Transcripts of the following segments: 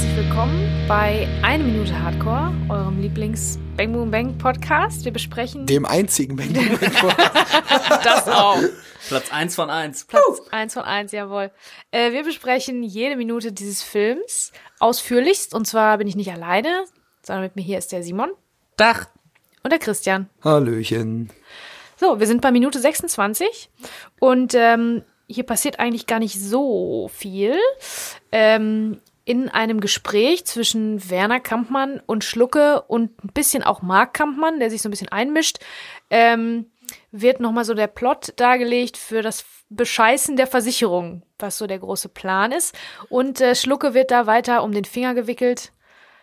herzlich willkommen bei Eine Minute Hardcore, eurem Lieblings Bang Boom Bang Podcast. Wir besprechen Dem einzigen Bang Boom Bang Podcast. das auch. Platz eins von eins. Platz eins von eins, jawohl. Äh, wir besprechen jede Minute dieses Films ausführlichst. Und zwar bin ich nicht alleine, sondern mit mir hier ist der Simon Dach. und der Christian. Hallöchen. So, wir sind bei Minute 26 und ähm, hier passiert eigentlich gar nicht so viel. Ähm, in einem Gespräch zwischen Werner Kampmann und Schlucke und ein bisschen auch Marc Kampmann, der sich so ein bisschen einmischt, ähm, wird nochmal so der Plot dargelegt für das Bescheißen der Versicherung, was so der große Plan ist. Und äh, Schlucke wird da weiter um den Finger gewickelt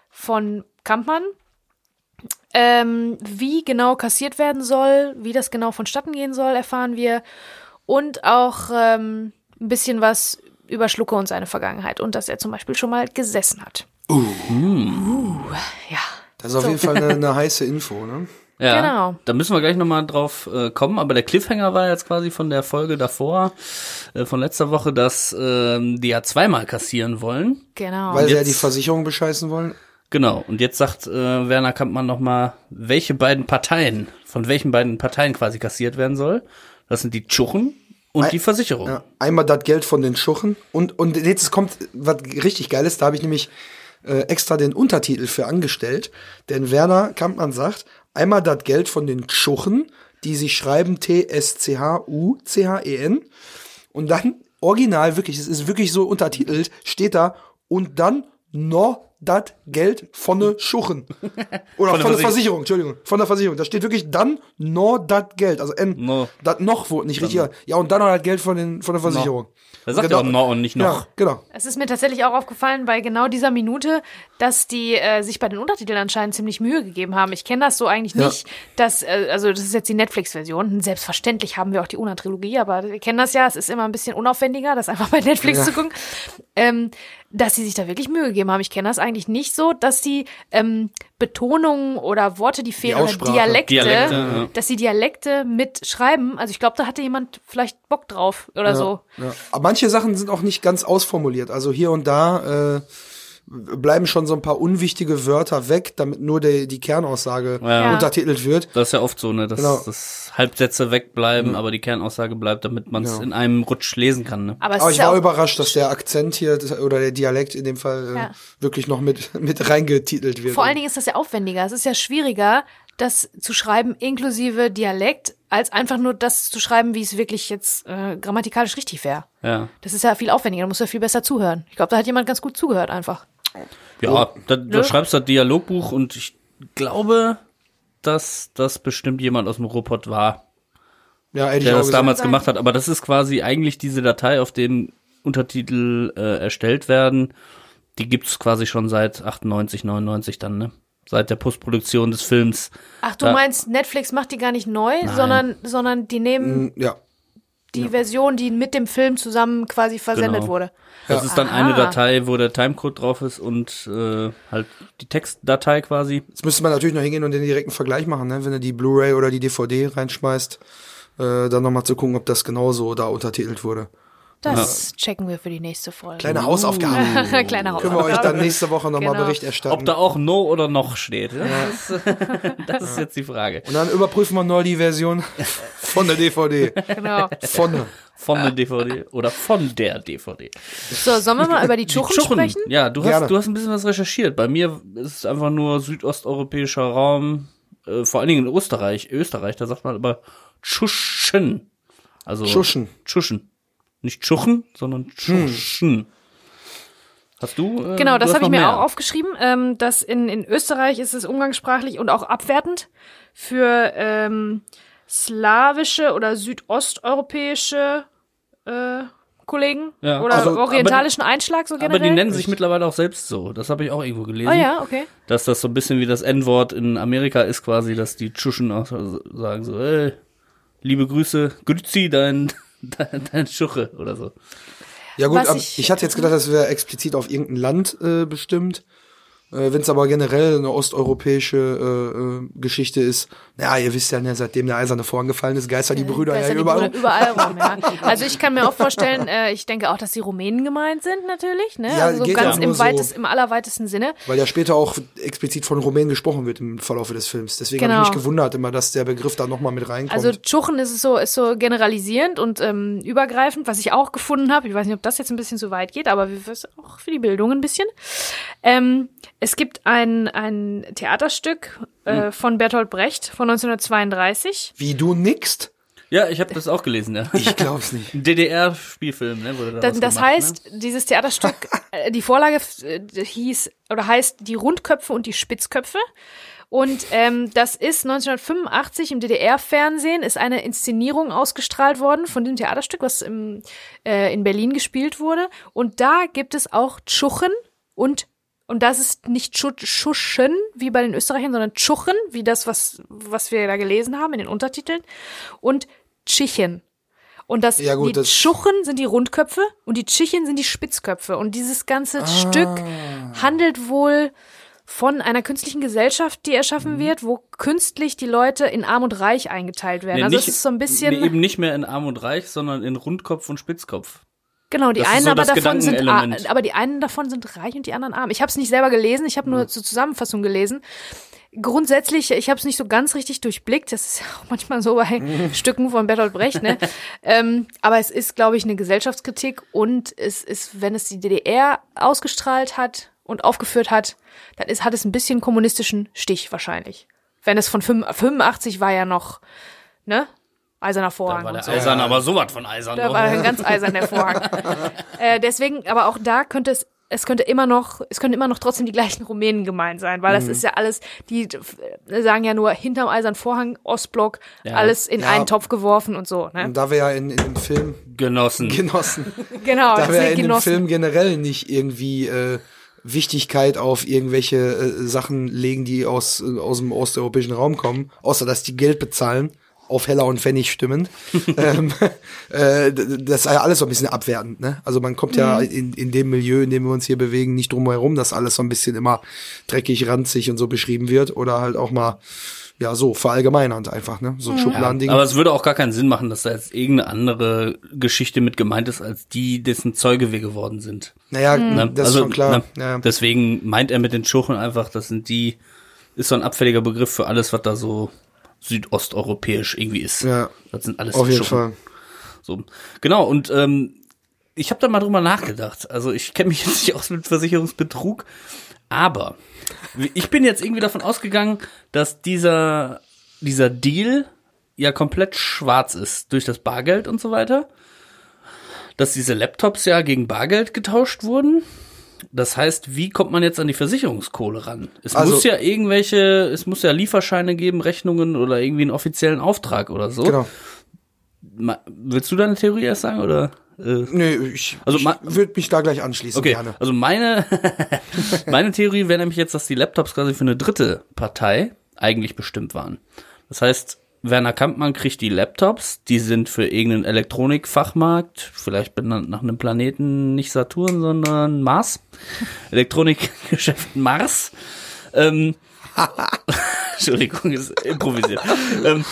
von Kampmann. Ähm, wie genau kassiert werden soll, wie das genau vonstatten gehen soll, erfahren wir. Und auch ähm, ein bisschen was über Schlucke und seine Vergangenheit. Und dass er zum Beispiel schon mal gesessen hat. Uh. ja. Das ist auf jeden Fall eine, eine heiße Info, ne? Ja, Genau. da müssen wir gleich nochmal drauf äh, kommen. Aber der Cliffhanger war jetzt quasi von der Folge davor, äh, von letzter Woche, dass ähm, die ja zweimal kassieren wollen. Genau. Weil sie ja die Versicherung bescheißen wollen. Genau. Und jetzt sagt äh, Werner Kampmann nochmal, welche beiden Parteien, von welchen beiden Parteien quasi kassiert werden soll. Das sind die Tschuchen und Ei- die Versicherung. Ja, einmal das Geld von den Schuchen. Und, und jetzt kommt was richtig Geiles, da habe ich nämlich äh, extra den Untertitel für angestellt, denn Werner Kampmann sagt, einmal das Geld von den Schuchen, die sich schreiben T-S-C-H-U-C-H-E-N und dann original wirklich, es ist wirklich so untertitelt, steht da und dann noch das Geld von den Schuchen. Oder von, Von der Versicherung, Entschuldigung, von der Versicherung. Da steht wirklich dann noch das Geld, also N, No. das noch wurde nicht richtig. Ja, und dann noch das Geld von, den, von der Versicherung. Da sagt Genau. er auch noch und nicht noch. Ja, genau. Es ist mir tatsächlich auch aufgefallen bei genau dieser Minute, dass die äh, sich bei den Untertiteln anscheinend ziemlich Mühe gegeben haben. Ich kenne das so eigentlich Ja. nicht, dass, äh, also das ist jetzt die Netflix-Version. Selbstverständlich haben wir auch die Una-Trilogie, aber wir kennen das ja, es ist immer ein bisschen unaufwendiger, das einfach bei Netflix Ja. zu gucken. Ähm, dass sie sich da wirklich Mühe gegeben haben. Ich kenne das eigentlich nicht so, dass die ähm, Betonungen oder Worte, die fehlen, oder Aussprache. Dialekte, Dialekte, ja. dass sie Dialekte mitschreiben. Also ich glaube, da hatte jemand vielleicht Bock drauf oder so. Ja. Aber manche Sachen sind auch nicht ganz ausformuliert. Also hier und da äh, bleiben schon so ein paar unwichtige Wörter weg, damit nur die, die Kernaussage Ja. untertitelt wird. Das ist ja oft so, ne, dass, Genau. dass Halbsätze wegbleiben, aber die Kernaussage bleibt, damit man es Ja. in einem Rutsch lesen kann. Ne? Aber Aber ich war überrascht, dass der Akzent hier oder der Dialekt in dem Fall äh, Ja. wirklich noch mit, mit reingetitelt wird. Vor allen Dingen ist das ja aufwendiger. Es ist ja schwieriger, das zu schreiben inklusive Dialekt, als einfach nur das zu schreiben, wie es wirklich jetzt äh, grammatikalisch richtig wäre. Ja. Das ist ja viel aufwendiger. Da musst du ja viel besser zuhören. Ich glaube, da hat jemand ganz gut zugehört einfach. Ja, da, da Ne? schreibst du das Dialogbuch und ich glaube, dass das bestimmt jemand aus dem Robot war, ja, der das gesagt. damals Sein. gemacht hat. Aber das ist quasi eigentlich diese Datei, auf dem Untertitel äh, erstellt werden. Die gibt's quasi schon seit 98, 99 dann, ne? Seit der Postproduktion des Films. Ach, du Da- meinst, Netflix macht die gar nicht neu, sondern, sondern die nehmen Ja. Die Version, die mit dem Film zusammen quasi versendet Genau. wurde. Das ist dann Aha. eine Datei, wo der Timecode drauf ist und äh, halt die Textdatei quasi. Jetzt müsste man natürlich noch hingehen und den direkten Vergleich machen, ne? wenn du die Blu-ray oder die DVD reinschmeißt, äh, dann nochmal zu gucken, ob das genauso da untertitelt wurde. Das checken wir für die nächste Folge. Kleine Hausaufgabe. Kleine Können wir euch dann nächste Woche nochmal Genau. Bericht erstatten. Ob da auch No oder noch steht. Ja. Das, das ist jetzt die Frage. Und dann überprüfen wir noch die Version von der DVD. Genau. Von der. Von der DVD oder von der DVD. So, sollen wir mal über die Tschuchen sprechen? Ja, du Gerne. hast, du hast ein bisschen was recherchiert. Bei mir ist es einfach nur südosteuropäischer Raum, äh, vor allen Dingen in Österreich. Österreich, da sagt man aber Tschuschen. Also Tschuschen. Tschuschen. Nicht Tschuchen, sondern Tschuschen. Hast du? Äh, Genau, das habe ich mir mehr. auch aufgeschrieben. Ähm, dass in, in Österreich ist es umgangssprachlich und auch abwertend für ähm, slawische oder südosteuropäische äh, Kollegen Ja, oder also, orientalischen Einschlag so Aber generell. die nennen sich mittlerweile auch selbst so. Das habe ich auch irgendwo gelesen. oh ja, okay. Dass das so ein bisschen wie das N-Wort in Amerika ist quasi, dass die Tschuschen auch sagen so, ey, liebe Grüße, Grüzi, dein, dein, Schuche oder so. Ja gut, ich- ich, hatte jetzt gedacht, das wäre explizit auf irgendein Land äh, bestimmt. Äh, Wenn es aber generell eine osteuropäische äh, äh, Geschichte ist, ja, ihr wisst ja, ne, seitdem der eiserne Vorhang gefallen ist, Geister die Brüder Da ist ja die überall. Brüder überall rum, ja. Also ich kann mir auch vorstellen, äh, ich denke auch, dass die Rumänen gemeint sind natürlich, ne? Ja, also so ja ganz nur im so. weitest, im allerweitesten Sinne. Weil ja später auch explizit von Rumänen gesprochen wird im Verlauf des Films. Deswegen Genau. habe ich mich gewundert immer, dass der Begriff da nochmal mit reinkommt. Also Tschuchen ist es so, ist so generalisierend und ähm, übergreifend, was ich auch gefunden habe. Ich weiß nicht, ob das jetzt ein bisschen zu weit geht, aber wir ist auch für die Bildung ein bisschen. Ähm, es gibt ein, ein Theaterstück. Äh, von Bertolt Brecht von 1932. Wie du nickst? Ja, ich habe das auch gelesen, ja. Ich glaub's nicht. Ein DDR-Spielfilm, ne? Wurde Das, daraus das gemacht, heißt, dieses Theaterstück, äh, die Vorlage äh, hieß oder heißt Die Rundköpfe und die Spitzköpfe. Und ähm, das ist 1985 im DDR-Fernsehen, ist eine Inszenierung ausgestrahlt worden von dem Theaterstück, was im, äh, in Berlin gespielt wurde. Und da gibt es auch Tschuchen und und das ist nicht Tschuschen, wie bei den Österreichern, sondern Tschuchen, wie das, was, was wir da gelesen haben in den Untertiteln. Und Tschechen. Und das, Ja, gut, die das- Tschuchen sind die Rundköpfe und die Tschechen sind die Spitzköpfe. Und dieses ganze Ah. Stück handelt wohl von einer künstlichen Gesellschaft, die erschaffen Mhm. wird, wo künstlich die Leute in Arm und Reich eingeteilt werden. Nee, also nicht- es ist so ein bisschen, Nee, eben nicht mehr in Arm und Reich, sondern in Rundkopf und Spitzkopf. Genau, die das einen so aber davon sind, aber die einen davon sind reich und die anderen arm. Ich habe es nicht selber gelesen, ich habe nur Mhm. zur Zusammenfassung gelesen. Grundsätzlich, ich habe es nicht so ganz richtig durchblickt. Das ist ja auch manchmal so bei Mhm. Stücken von Bertolt Brecht. Ne? ähm, aber es ist, glaube ich, eine Gesellschaftskritik und es ist, wenn es die DDR ausgestrahlt hat und aufgeführt hat, dann ist, hat es ein bisschen kommunistischen Stich wahrscheinlich. Wenn es von fünf- 85 war ja noch, ne? Eiserner Vorhang. Da war der so. Eisern aber sowas von Eisern. Da doch. war ein ganz eiserner Vorhang. äh, deswegen, aber auch da könnte es, es könnte immer noch, es könnte immer noch trotzdem die gleichen Rumänen gemeint sein, weil Mhm. das ist ja alles, die äh, sagen ja nur hinterm eisernen Vorhang, Ostblock, Ja. alles in Ja. einen Topf geworfen und so. Ne? Und da wir ja in, in dem Film Genossen. genossen, Genau, da wir ja in dem Genossen. Film generell nicht irgendwie äh, Wichtigkeit auf irgendwelche äh, Sachen legen, die aus, äh, aus dem osteuropäischen Raum kommen, außer dass die Geld bezahlen, auf Heller und Pfennig stimmend. ähm, äh, das ist ja alles so ein bisschen abwertend, ne? Also man kommt ja Mhm. in, in dem Milieu, in dem wir uns hier bewegen, nicht drum herum, dass alles so ein bisschen immer dreckig, ranzig und so beschrieben wird oder halt auch mal ja so verallgemeinernd einfach, ne? So ein Schubladending. Aber es würde auch gar keinen Sinn machen, dass da jetzt irgendeine andere Geschichte mit gemeint ist, als die, dessen Zeuge wir geworden sind. naja, Ne? das ist schon klar. ne? Ja. Deswegen meint er mit den Schuchen einfach, das sind die, ist so ein abfälliger Begriff für alles, was da so südosteuropäisch irgendwie ist. Ja. Das sind alles Auf jeden. Fall. So. Genau, und ähm, ich habe da mal drüber nachgedacht. Also ich kenne mich jetzt nicht aus mit Versicherungsbetrug, aber ich bin jetzt irgendwie davon ausgegangen, dass dieser, dieser Deal ja komplett schwarz ist durch das Bargeld und so weiter. Dass diese Laptops ja gegen Bargeld getauscht wurden. Das heißt, wie kommt man jetzt an die Versicherungskohle ran? Es Also- muss ja irgendwelche, es muss ja Lieferscheine geben, Rechnungen oder irgendwie einen offiziellen Auftrag oder so. Genau. Ma- Willst du deine Theorie erst sagen oder? Äh, Nee, ich, Also ich würde mich da gleich anschließen okay, gerne. also meine meine Theorie wäre nämlich jetzt, dass die Laptops quasi für eine dritte Partei eigentlich bestimmt waren. Das heißt, Werner Kampmann kriegt die Laptops, die sind für irgendeinen Elektronikfachmarkt, vielleicht benannt nach einem Planeten, nicht Saturn, sondern Mars, Elektronikgeschäft Mars. Ähm, Entschuldigung, ist improvisiert. ähm,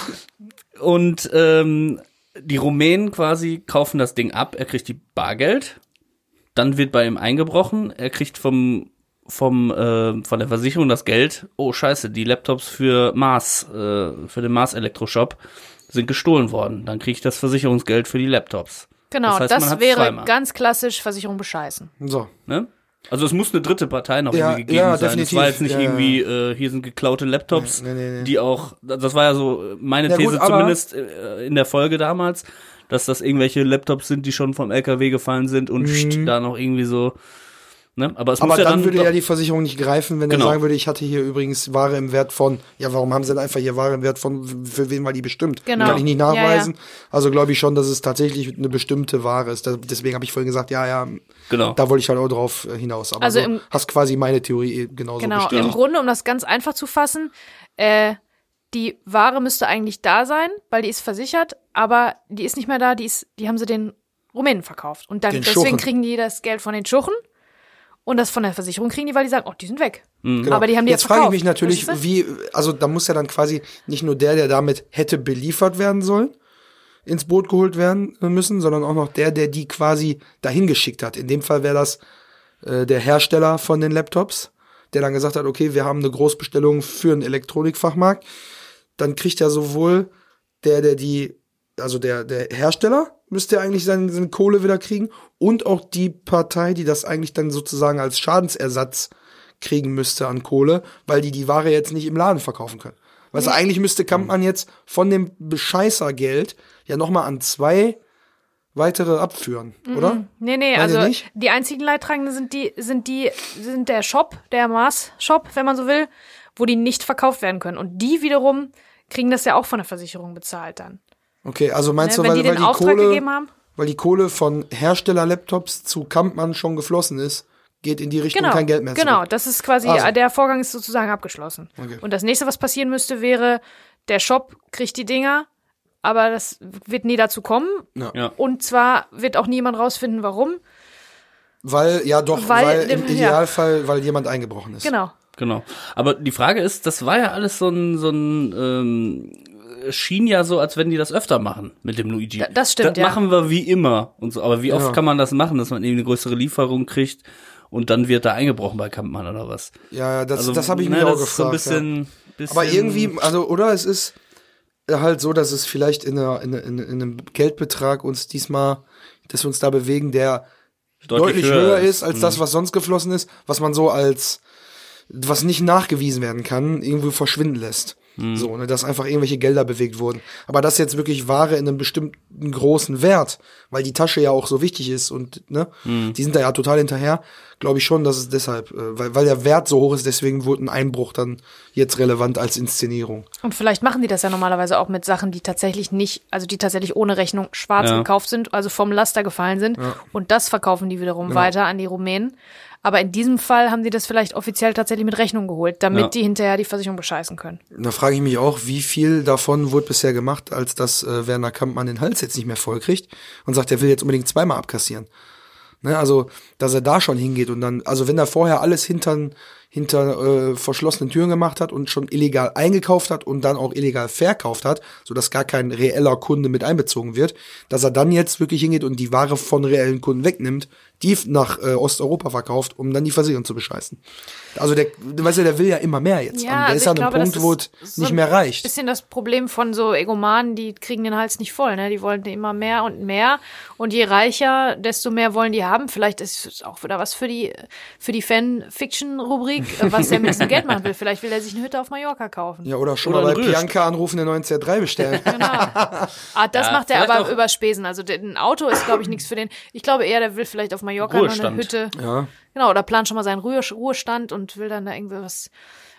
und ähm, die Rumänen quasi kaufen das Ding ab, er kriegt die Bargeld, dann wird bei ihm eingebrochen, er kriegt vom vom äh, von der Versicherung das Geld. Oh Scheiße, die Laptops für Mars, äh, für den Mars Elektroshop sind gestohlen worden. Dann kriege ich das Versicherungsgeld für die Laptops. Genau, Das das, heißt, hat's wäre zweimal. ganz klassisch Versicherung bescheißen. So. Ne? Also es muss eine dritte Partei noch Ja, irgendwie gegeben ja, sein. definitiv. Es war jetzt nicht Ja, irgendwie, äh, hier sind geklaute Laptops, Nee, nee, nee. die auch, das war ja so meine Ja, gut, These aber- zumindest äh, in der Folge damals, dass das irgendwelche Laptops sind, die schon vom LKW gefallen sind und st- da noch irgendwie so, ne? Aber es. Aber muss ja dann, dann würde ja die Versicherung nicht greifen, wenn Genau. er sagen würde, ich hatte hier übrigens Ware im Wert von, ja, warum haben sie denn einfach hier Ware im Wert von, für wen war die bestimmt? Genau. Kann ich nicht Ja, nachweisen. Also glaube ich schon, dass es tatsächlich eine bestimmte Ware ist. Deswegen habe ich vorhin gesagt, ja, ja, genau. da wollte ich halt auch drauf hinaus. Aber Also so, im- hast quasi meine Theorie eh genauso Genau, bestätigt. im Grunde, um das ganz einfach zu fassen, äh, die Ware müsste eigentlich da sein, weil die ist versichert, aber die ist nicht mehr da, die, ist, die haben sie den Rumänen verkauft. Und dann Den deswegen Schuchen. kriegen die das Geld von den Schuchen Und das von der Versicherung kriegen die, weil die sagen, oh, die sind weg. Genau. Aber die haben die Jetzt ja frage ich mich natürlich, wie, also da muss ja dann quasi nicht nur der, der damit hätte beliefert werden sollen, ins Boot geholt werden müssen, sondern auch noch der, der die quasi dahin geschickt hat. In dem Fall wäre das äh, der Hersteller von den Laptops, der dann gesagt hat, okay, wir haben eine Großbestellung für einen Elektronikfachmarkt. Dann kriegt ja sowohl der, der die, also der, der Hersteller müsste ja eigentlich seine, seine Kohle wieder kriegen und auch die Partei, die das eigentlich dann sozusagen als Schadensersatz kriegen müsste an Kohle, weil die die Ware jetzt nicht im Laden verkaufen können. Weißt du, eigentlich müsste Kampmann jetzt von dem Bescheißergeld ja nochmal an zwei weitere abführen, oder? Nee, nee, Meint also die einzigen Leidtragenden sind die, sind die, sind der Shop, der Mars-Shop, wenn man so will, wo die nicht verkauft werden können. Und die wiederum kriegen das ja auch von der Versicherung bezahlt dann. Okay, also meinst Ne? du, weil, die weil die Auftrag Kohle, gegeben haben. weil die Kohle von Hersteller-Laptops zu Kampmann schon geflossen ist, geht in die Richtung Genau, kein Geld mehr zurück. genau, das ist quasi, Also. der Vorgang ist sozusagen abgeschlossen. Okay. Und das nächste, was passieren müsste, wäre, der Shop kriegt die Dinger, aber das wird nie dazu kommen. Ja. Und zwar wird auch niemand rausfinden, warum. Weil, ja doch, Weil weil, im ja. Idealfall, weil jemand eingebrochen ist. Genau. Genau. Aber die Frage ist, das war ja alles so ein, so ein ähm, schien ja so, als wenn die das öfter machen mit dem Luigi. Da- das stimmt, Das ja. machen wir wie immer und so. Aber wie oft Ja. kann man das machen, dass man eben eine größere Lieferung kriegt und dann wird da eingebrochen bei Kampmann oder was? Ja, ja, das, Also, das habe ich ne, mir auch ist so gefragt. ein ja. bisschen, bisschen Aber irgendwie, also, oder es ist halt so, dass es vielleicht in, einer, in, in, in einem Geldbetrag uns diesmal, dass wir uns da bewegen, der deutlich, höher, ist als Mhm. das, was sonst geflossen ist, was man so als, was nicht nachgewiesen werden kann, irgendwo verschwinden lässt. Mhm. So, ne, dass einfach irgendwelche Gelder bewegt wurden. Aber das jetzt wirklich Ware in einem bestimmten großen Wert, weil die Tasche ja auch so wichtig ist und, ne, Mhm. die sind da ja total hinterher, glaube ich schon, dass es deshalb, äh, weil, weil der Wert so hoch ist, deswegen wurde ein Einbruch dann jetzt relevant als Inszenierung. Und vielleicht machen die das ja normalerweise auch mit Sachen, die tatsächlich nicht, also die tatsächlich ohne Rechnung schwarz Ja. gekauft sind, also vom Laster gefallen sind. Und das verkaufen die wiederum Genau. weiter an die Rumänen. Aber in diesem Fall haben die das vielleicht offiziell tatsächlich mit Rechnung geholt, damit Ja. die hinterher die Versicherung bescheißen können. Da frage ich mich auch, wie viel davon wurde bisher gemacht, als dass äh, Werner Kampmann den Hals jetzt nicht mehr voll kriegt und sagt, er will jetzt unbedingt zweimal abkassieren. Ne, also, dass er da schon hingeht und dann, also wenn er vorher alles hinter, hinter äh, verschlossenen Türen gemacht hat und schon illegal eingekauft hat und dann auch illegal verkauft hat, sodass gar kein reeller Kunde mit einbezogen wird, dass er dann jetzt wirklich hingeht und die Ware von reellen Kunden wegnimmt, die nach äh, Osteuropa verkauft, um dann die Versicherung zu bescheißen. Also der, weißt du, der will ja immer mehr jetzt. Ja, an. Der also ist an ich einem glaube, Punkt, wo ist es so nicht ein mehr reicht. Bisschen das Problem von so Egomanen, die kriegen den Hals nicht voll, ne? Die wollen immer mehr und mehr. Und je reicher, desto mehr wollen die haben. Vielleicht ist es auch wieder was für die, für die Fan-Fiction-Rubrik, äh, was er mit diesem Geld machen will. Vielleicht will er sich eine Hütte auf Mallorca kaufen. Ja, oder schon Oder mal ein bei Rüst. Bianca anrufen, den neuen CR3 bestellen. Genau. Ah, das Ja, macht er aber auch- über Spesen. Also der- ein Auto ist, glaube ich, nichts für den. Ich glaube eher, der will vielleicht auf Mallorca noch eine Ruhestand. Hütte. ja. Genau, oder plant schon mal seinen Ruhe Ruhestand und will dann da irgendwie was.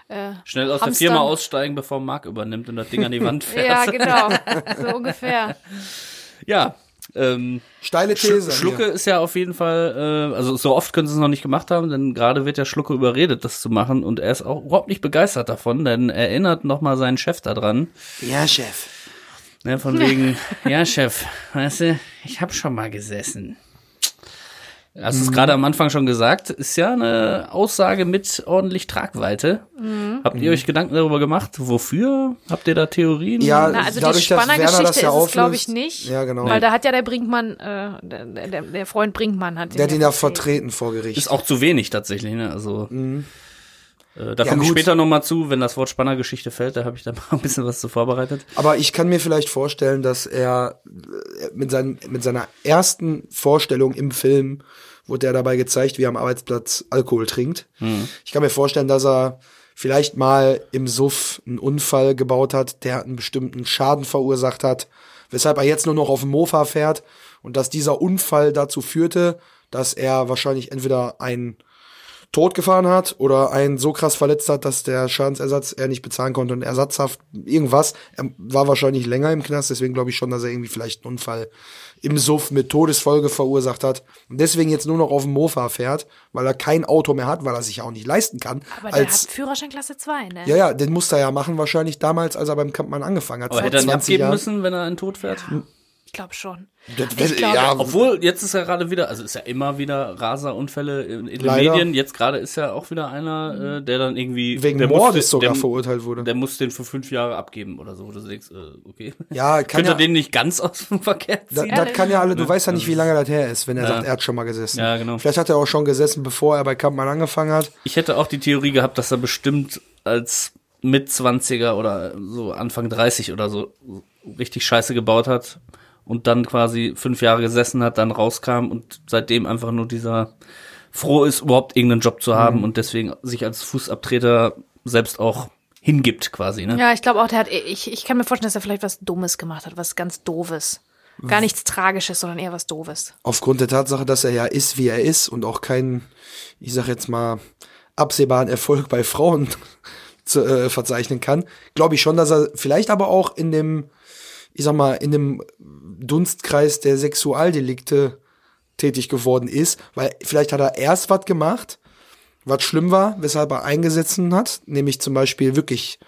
Äh, Schnell aus der Hamstern. Firma aussteigen, bevor Mark übernimmt und das Ding an die Wand fährt. ja, genau. So ungefähr. Ja, ähm, Steile Sch These. Schlucke hier. ist ja auf jeden Fall, äh, also so oft können sie es noch nicht gemacht haben, denn gerade wird ja Schlucke überredet, das zu machen und er ist auch überhaupt nicht begeistert davon, denn er erinnert nochmal seinen Chef daran, Ja, Chef. ne, von wegen, ja Chef, weißt du, ich habe schon mal gesessen. Hast Mhm. es gerade am Anfang schon gesagt, ist ja eine Aussage mit ordentlich Tragweite. Mhm. Habt ihr euch Gedanken darüber gemacht? Wofür? Habt ihr da Theorien? Ja, Na, also dadurch, die Spannergeschichte das ja ist es, glaube ich, nicht. Ja, genau. Weil da hat ja der Brinkmann, äh, der, der, der Freund Brinkmann hat Der hat ihn ja vertreten. vertreten vor Gericht. Ist auch zu wenig tatsächlich, ne? Also äh, da Ja, komme ich später noch mal zu, wenn das Wort Spannergeschichte fällt, da habe ich da mal ein bisschen was zu vorbereitet. Aber ich kann mir vielleicht vorstellen, dass er äh, mit, seinem, mit seiner ersten Vorstellung im Film wurde er dabei gezeigt, wie er am Arbeitsplatz Alkohol trinkt. Ich kann mir vorstellen, dass er vielleicht mal im Suff einen Unfall gebaut hat, der einen bestimmten Schaden verursacht hat, weshalb er jetzt nur noch auf dem Mofa fährt und dass dieser Unfall dazu führte, dass er wahrscheinlich entweder einen tot gefahren hat oder einen so krass verletzt hat, dass der Schadensersatz er nicht bezahlen konnte und Ersatzhaft irgendwas. Er war wahrscheinlich länger im Knast, deswegen glaube ich schon, dass er irgendwie vielleicht einen Unfall im Suff mit Todesfolge verursacht hat und deswegen jetzt nur noch auf dem Mofa fährt, weil er kein Auto mehr hat, weil er sich ja auch nicht leisten kann. Aber der als hat Führerschein Klasse 2, ne? ja, ja, den musste er ja machen wahrscheinlich damals, als er beim Kampfmann angefangen hat. Aber hätte er ihn 20 abgeben Jahren. müssen, wenn er einen Tod fährt? Ich glaube schon. Das, Ich glaube- ja, Obwohl, jetzt ist ja gerade wieder, also ist ja immer wieder Raserunfälle in, in den. Medien. Jetzt gerade ist ja auch wieder einer, äh, der dann irgendwie. wegen der Mordes musste- sogar der, verurteilt wurde. Der muss den für fünf Jahre abgeben oder so. Wo du denkst, äh, okay. ja, kann Könnte ja, den nicht ganz aus dem Verkehr da, ziehen? das kann ja alle, du weißt ja nicht, wie lange das her ist, wenn er Ja. sagt, er hat schon mal gesessen. Ja, genau. Vielleicht hat er auch schon gesessen, bevor er bei Kampmann angefangen hat. Ich hätte auch die Theorie gehabt, dass er bestimmt als Mitzwanziger oder so Anfang 30 oder so richtig Scheiße gebaut hat und dann quasi fünf Jahre gesessen hat, dann rauskam und seitdem einfach nur dieser froh ist, überhaupt irgendeinen Job zu haben und deswegen sich als Fußabtreter selbst auch hingibt quasi, ne? Ja, ich glaube auch, der hat, ich, ich kann mir vorstellen, dass er vielleicht was Dummes gemacht hat, was ganz Doofes. Gar nichts Tragisches, sondern eher was Doofes. Aufgrund der Tatsache, dass er ja ist, wie er ist und auch keinen, ich sag jetzt mal, absehbaren Erfolg bei Frauen zu, äh, verzeichnen kann, glaube ich schon, dass er vielleicht aber auch in dem, ich sag mal, in dem Dunstkreis der Sexualdelikte tätig geworden ist, weil vielleicht hat er erst was gemacht, was schlimm war, weshalb er eingesetzt hat, nämlich zum Beispiel wirklich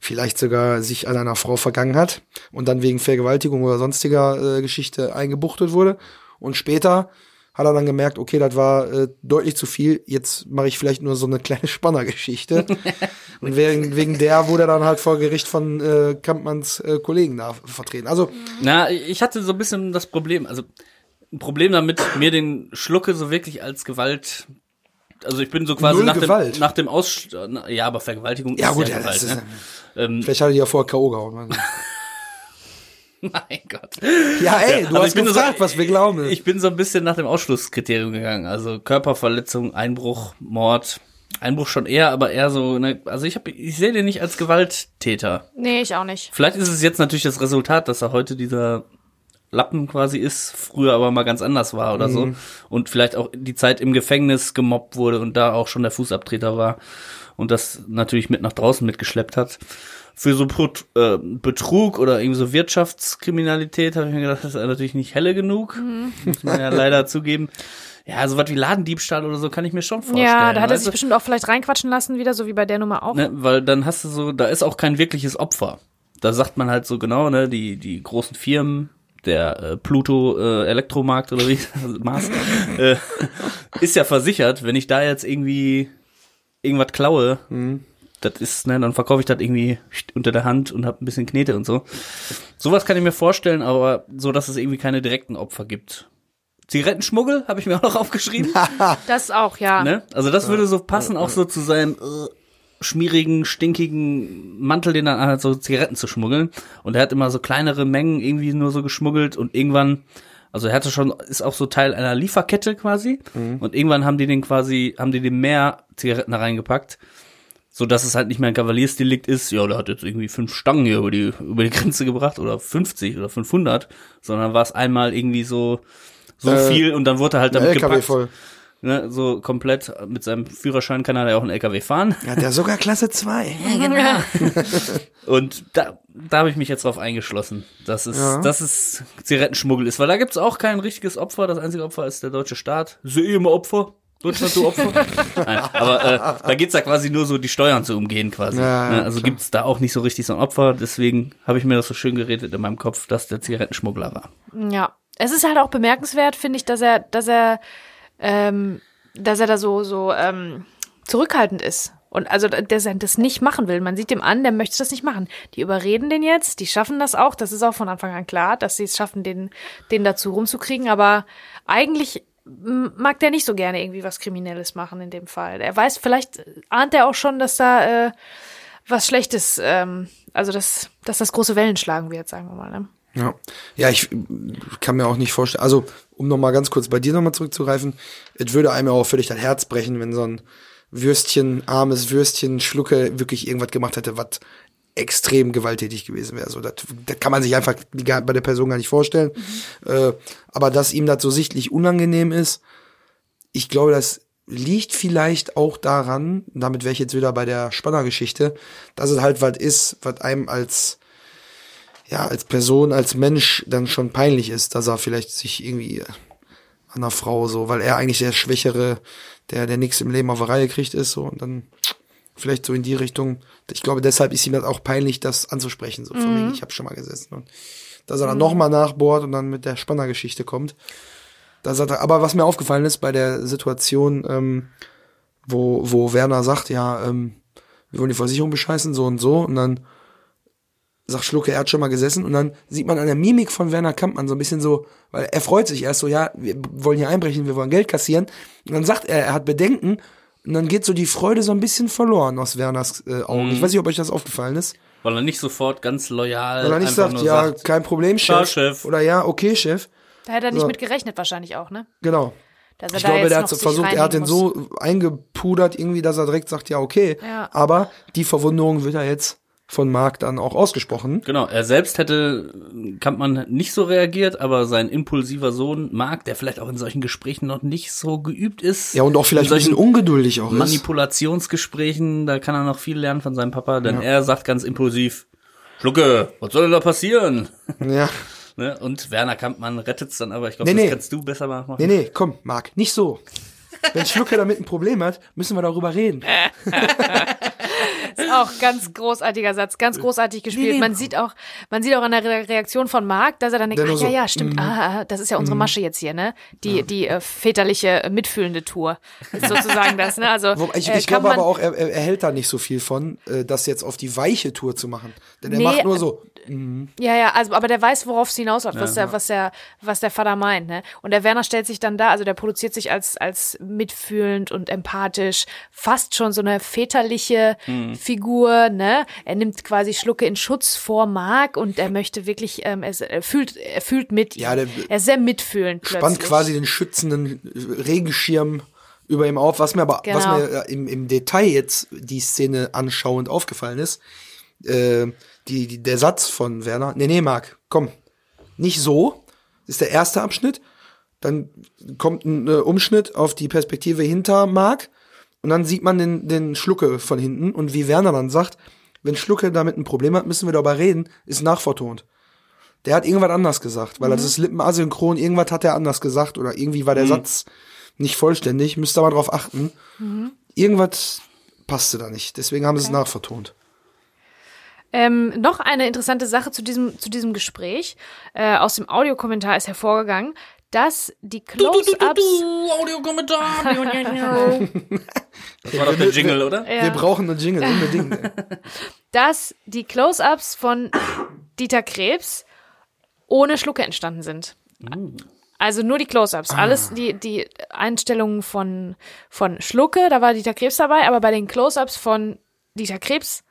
vielleicht sogar sich an einer Frau vergangen hat und dann wegen Vergewaltigung oder sonstiger äh, Geschichte eingebuchtet wurde. Und später hat er dann gemerkt, okay, das war äh, deutlich zu viel, jetzt mache ich vielleicht nur so eine kleine Spannergeschichte. und wegen, wegen der wurde er dann halt vor Gericht von äh, Kampmanns äh, Kollegen da vertreten. Also, Na, ich hatte so ein bisschen das Problem, also ein Problem damit, mir den Schlucke so wirklich als Gewalt, also ich bin so quasi Null nach Gewalt. dem, nach dem Aus, ja, aber Vergewaltigung ja ist gut, ja Gewalt, ist, ne? Ähm, vielleicht hat er ja vorher K.O. gehauen. Mein Gott. Ja, ey, Ja, du hast ich bin nur gefragt, so- was wir glauben. Ich bin so ein bisschen nach dem Ausschlusskriterium gegangen, also Körperverletzung, Einbruch, Mord. Einbruch schon eher, aber eher so, ne, also ich hab, ich sehe den nicht als Gewalttäter. Nee, ich auch nicht. Vielleicht ist es jetzt natürlich das Resultat, dass er heute dieser Lappen quasi ist, früher aber mal ganz anders war oder so. Und vielleicht auch die Zeit im Gefängnis gemobbt wurde und da auch schon der Fußabtreter war und das natürlich mit nach draußen mitgeschleppt hat. Für so Prot äh, Betrug oder irgendwie so Wirtschaftskriminalität habe ich mir gedacht, das ist natürlich nicht helle genug. Muss man ja leider zugeben. Ja, so was wie Ladendiebstahl oder so kann ich mir schon vorstellen. Ja, da hat er sich du? bestimmt auch vielleicht reinquatschen lassen, wieder so wie bei der Nummer auch. Ne, weil dann hast du so, da ist auch kein wirkliches Opfer. Da sagt man halt so genau, ne, die, die großen Firmen, der äh, Pluto äh, Elektromarkt oder wie also Mars, äh, ist ja versichert, wenn ich da jetzt irgendwie irgendwas klaue, das ist, ne, dann verkaufe ich das irgendwie unter der Hand und hab ein bisschen Knete und so. Sowas kann ich mir vorstellen, aber so, dass es irgendwie keine direkten Opfer gibt. Zigarettenschmuggel habe ich mir auch noch aufgeschrieben. Das auch, ja. Ne? Also das würde so passen, auch so zu seinem äh, schmierigen, stinkigen Mantel, den er anhat, so Zigaretten zu schmuggeln. Und er hat immer so kleinere Mengen irgendwie nur so geschmuggelt und irgendwann, also er hatte schon, ist auch so Teil einer Lieferkette quasi. Und irgendwann haben die den quasi, haben die dem mehr Zigaretten da reingepackt. So dass es halt nicht mehr ein Kavaliersdelikt ist, ja, der hat jetzt irgendwie fünf Stangen hier über die, über die Grenze gebracht oder 50 oder 500, sondern war es einmal irgendwie so, so Äh, viel und dann wurde er halt Der damit LKW gepackt voll. ne, so komplett mit seinem Führerschein kann er ja auch einen LKW fahren. Ja, der sogar Klasse 2. Und da, da habe ich mich jetzt drauf eingeschlossen, dass es, Ja. dass es Zigarettenschmuggel ist, weil da gibt's auch kein richtiges Opfer. Das einzige Opfer ist der deutsche Staat. Sehe immer Opfer. Deutschland, du Opfer. Nein, aber äh, da geht's ja quasi nur so, die Steuern zu umgehen quasi. Ja, ne? Also gibt's da auch nicht so richtig so ein Opfer. Deswegen habe ich mir das so schön geredet in meinem Kopf, dass der Zigarettenschmuggler war. Ja. Es ist halt auch bemerkenswert, finde ich, dass er, dass er, ähm, dass er da so, so ähm, zurückhaltend ist. Und also, dass er das nicht machen will. Man sieht ihm an, der möchte das nicht machen. Die überreden den jetzt, die schaffen das auch. Das ist auch von Anfang an klar, dass sie es schaffen, den, den dazu rumzukriegen. Aber eigentlich mag der nicht so gerne irgendwie was Kriminelles machen in dem Fall. Er weiß, vielleicht ahnt er auch schon, dass da äh, was Schlechtes, ähm, also dass, dass das große Wellen schlagen wird, sagen wir mal. Ne? Ja, ja, ich kann mir auch nicht vorstellen. Also, um noch mal ganz kurz bei dir noch mal zurückzugreifen, es würde einem ja auch völlig das Herz brechen, wenn so ein Würstchen, armes Würstchen, Schlucke wirklich irgendwas gemacht hätte, was extrem gewalttätig gewesen wäre. So, das, das kann man sich einfach bei der Person gar nicht vorstellen. Äh, aber dass ihm das so sichtlich unangenehm ist, ich glaube, das liegt vielleicht auch daran, damit wäre ich jetzt wieder bei der Spannergeschichte, dass es halt was ist, was einem als ja, als Person, als Mensch dann schon peinlich ist, dass er vielleicht sich irgendwie an einer Frau so, weil er eigentlich der Schwächere, der, der nichts im Leben auf die Reihe kriegt, ist so und dann vielleicht so in die Richtung. Ich glaube, deshalb ist ihm das auch peinlich, das anzusprechen, so von wegen, ich habe schon mal gesessen und dass er dann nochmal nachbohrt und dann mit der Spannergeschichte kommt. Da sagt er, aber was mir aufgefallen ist bei der Situation, ähm, wo, wo Werner sagt, ja, ähm, wir wollen die Versicherung bescheißen, so und so, und dann sagt Schlucke, er hat schon mal gesessen, und dann sieht man an der Mimik von Werner Kampmann so ein bisschen so, weil er freut sich erst so, ja, wir wollen hier einbrechen, wir wollen Geld kassieren, und dann sagt er, er hat Bedenken, und dann geht so die Freude so ein bisschen verloren aus Werners äh, Augen. Ich weiß nicht, ob euch das aufgefallen ist. Weil er nicht sofort ganz loyal Weil er nicht sagt, ja, sagt, kein Problem, Klar, Chef. Chef. Oder ja, okay, Chef. Da hätte er nicht So. mit gerechnet wahrscheinlich auch, ne? Genau. Dass er Ich da glaube, jetzt der hat versucht, er hat den muss. so eingepudert irgendwie, dass er direkt sagt, ja, okay. Ja. Aber die Verwunderung wird ja jetzt von Marc dann auch ausgesprochen. Genau, er selbst hätte, kann man nicht so reagiert, aber sein impulsiver Sohn Marc, der vielleicht auch in solchen Gesprächen noch nicht so geübt ist. Ja, und auch vielleicht in ein bisschen solchen ungeduldig auch ist. Manipulationsgesprächen, da kann er noch viel lernen von seinem Papa, denn er sagt ganz impulsiv, Schlucke, was soll denn da passieren? Ja. ne? Und Werner Kampmann rettet's dann aber, ich glaube, Nee, das nee. kannst du besser machen. Nee, nee, komm, Marc, nicht so. Wenn Schlucke damit ein Problem hat, müssen wir darüber reden. auch ganz großartiger Satz, ganz großartig gespielt. Man sieht auch, man sieht auch an der Re Reaktion von Marc, dass er dann denkt, nur ja, ja, stimmt, ah, ah, das ist ja unsere Masche jetzt hier, ne? Die, die äh, väterliche, äh, mitfühlende Tour. Ist sozusagen das, ne? Also, ich äh, ich glaube aber auch, er, er hält da nicht so viel von, äh, das jetzt auf die weiche Tour zu machen. Denn er Nee, macht nur so, Ja, ja, also, aber der weiß, worauf es hinausläuft, was der, was der, was der Vater meint, ne? Und der Werner stellt sich dann da, also der produziert sich als, als mitfühlend und empathisch, fast schon so eine väterliche Mhm. Figur, ne? Er nimmt quasi Schlucke in Schutz vor Marc und er möchte wirklich, ähm, er, er fühlt, er fühlt mit ihm. Ja, der- er ist sehr mitfühlend spannt plötzlich. quasi den schützenden Regenschirm über ihm auf. Was mir aber, was Genau. mir äh, im, im Detail jetzt die Szene anschauend aufgefallen ist, äh, die, die, der Satz von Werner, nee, nee, Marc, komm, nicht so, ist der erste Abschnitt, dann kommt ein äh, Umschnitt auf die Perspektive hinter Marc. Und dann sieht man den, den Schlucke von hinten. Und wie Werner dann sagt, wenn Schlucke damit ein Problem hat, müssen wir darüber reden, ist nachvertont. Der hat irgendwas anders gesagt, weil das ist lippenasynchron, irgendwas hat er anders gesagt oder irgendwie war der Satz nicht vollständig, müsst ihr mal drauf achten. Irgendwas passte da nicht, deswegen haben sie es nachvertont. Ähm, noch eine interessante Sache zu diesem, zu diesem Gespräch. Äh, aus dem Audiokommentar ist hervorgegangen, dass die Close-Ups. Audiokommentar. das war doch der Jingle, oder? Wir brauchen einen Jingle, unbedingt. dass die Close-ups von Dieter Krebs ohne Schlucke entstanden sind. Also nur die Close-ups. Alles, die, die Einstellungen von, von Schlucke, da war Dieter Krebs dabei, aber bei den Close-ups von Dieter Krebs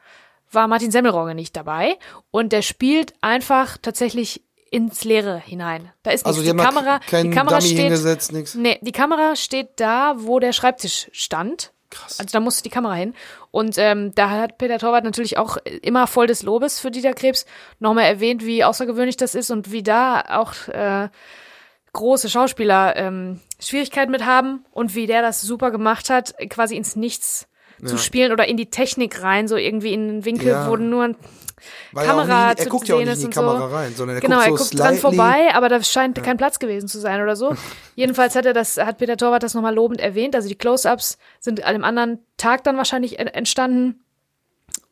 war Martin Semmelrogge nicht dabei. Und der spielt einfach tatsächlich ins Leere hinein. Da ist Also die Kamera, die Kamera Dummy steht, nix. Nee, die Kamera steht da, wo der Schreibtisch stand. Krass. Also da musste die Kamera hin. Und ähm, da hat Peter Torwart natürlich auch immer voll des Lobes für Dieter Krebs nochmal erwähnt, wie außergewöhnlich das ist und wie da auch äh, große Schauspieler ähm, Schwierigkeiten mit haben und wie der das super gemacht hat, quasi ins Nichts zu spielen oder in die Technik rein, so irgendwie in einen Winkel, Ja. wo nur ein Weil er, Kamera er zu guckt ja auch nicht ist in die und Kamera so. rein, sondern er genau, guckt er so guckt dran vorbei, aber da scheint kein Platz gewesen zu sein oder so. Jedenfalls hat er das, hat Peter Torwart das nochmal lobend erwähnt. Also die Close-ups sind an einem anderen Tag dann wahrscheinlich en- entstanden.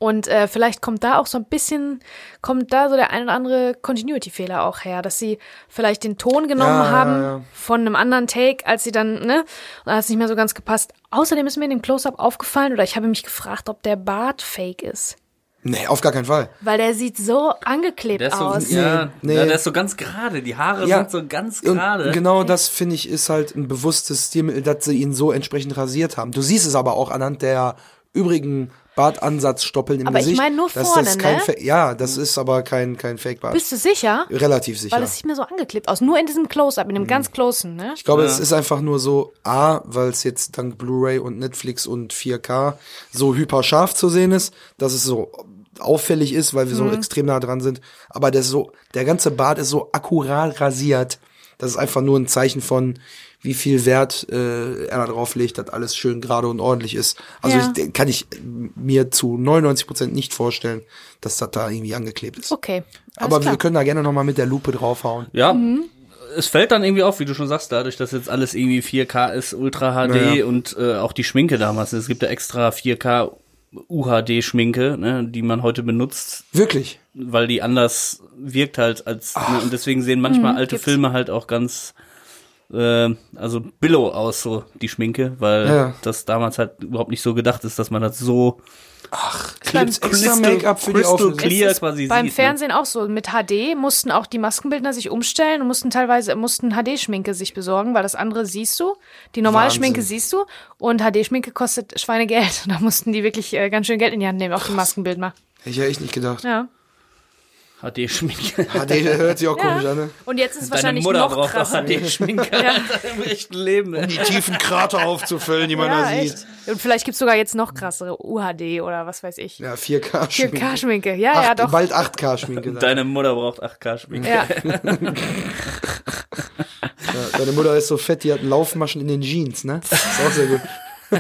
Und äh, vielleicht kommt da auch so ein bisschen, kommt da so der ein oder andere Continuity-Fehler auch her, dass sie vielleicht den Ton genommen Ja, ja, haben ja. von einem anderen Take, als sie dann, ne? Und dann hat es nicht mehr so ganz gepasst. Außerdem ist mir in dem Close-Up aufgefallen, oder ich habe mich gefragt, ob der Bart fake ist. Nee, auf gar keinen Fall. Weil der sieht so angeklebt Der ist so, aus. ja, Nee. ja, der ist so ganz gerade. Die Haare Ja. sind so ganz gerade. genau das finde ich ist halt ein bewusstes Stilmittel, dass sie ihn so entsprechend rasiert haben. Du siehst es aber auch anhand der übrigen Bartansatzstoppeln im Aber ich Gesicht. meine nur dass vorne, das kein ne? Fa- Ja, das ist aber kein, kein Fake-Bart. Bist du sicher? Relativ sicher. Weil es sieht mir so angeklebt aus. Nur in diesem Close-Up, in dem ganz closen, ne? Ich glaube, es ist einfach nur so, A, weil es jetzt dank Blu-ray und Netflix und 4K so hyperscharf zu sehen ist, dass es so auffällig ist, weil wir so extrem nah dran sind. Aber der, ist so, der ganze Bart ist so akkurat rasiert. Das ist einfach nur ein Zeichen von, wie viel Wert äh, er da drauf legt, dass alles schön gerade und ordentlich ist. Also Ja. ich, kann ich mir zu 99 Prozent nicht vorstellen, dass das da irgendwie angeklebt ist. Okay. Alles Aber klar. wir können da gerne noch mal mit der Lupe draufhauen. Ja. Mhm. Es fällt dann irgendwie auf, wie du schon sagst, dadurch, dass jetzt alles irgendwie 4K ist, Ultra HD Naja. und äh, auch die Schminke damals. Es gibt ja extra 4K UHD-Schminke, ne, die man heute benutzt, Wirklich. weil die anders wirkt halt als ne, und deswegen sehen manchmal alte gibt's. Filme halt auch ganz äh, also billow aus so die Schminke, weil Ja. das damals halt überhaupt nicht so gedacht ist, dass man das so Gibt's extra Make-up für die crystal Aufnahmen? clear Es ist quasi beim sieht, ne? Fernsehen auch so. Mit HD mussten auch die Maskenbildner sich umstellen und mussten teilweise mussten HD-Schminke sich besorgen, weil das andere siehst du. Die normale Wahnsinn. Schminke siehst du und HD-Schminke kostet Schweinegeld. Da mussten die wirklich äh, ganz schön Geld in die Hand nehmen, auch die Maskenbildner. Hätte ich ja echt nicht gedacht. Ja. HD-Schminke. HD hört sich auch komisch an, ne? Und jetzt ist es Deine wahrscheinlich Mutter noch krasser. HD-Schminke im echten Leben. Ne? Die tiefen Krater aufzufüllen, die man Ja, da echt. sieht. Und vielleicht gibt's sogar jetzt noch krassere UHD oder was weiß ich. Ja, 4K-Schminke. 4K-Schminke. Ja, ja, doch. Bald 8K-Schminke. dann. Deine Mutter braucht 8K-Schminke. Ja. Ja, deine Mutter ist so fett, die hat Laufmaschen in den Jeans, ne? Ist auch sehr gut.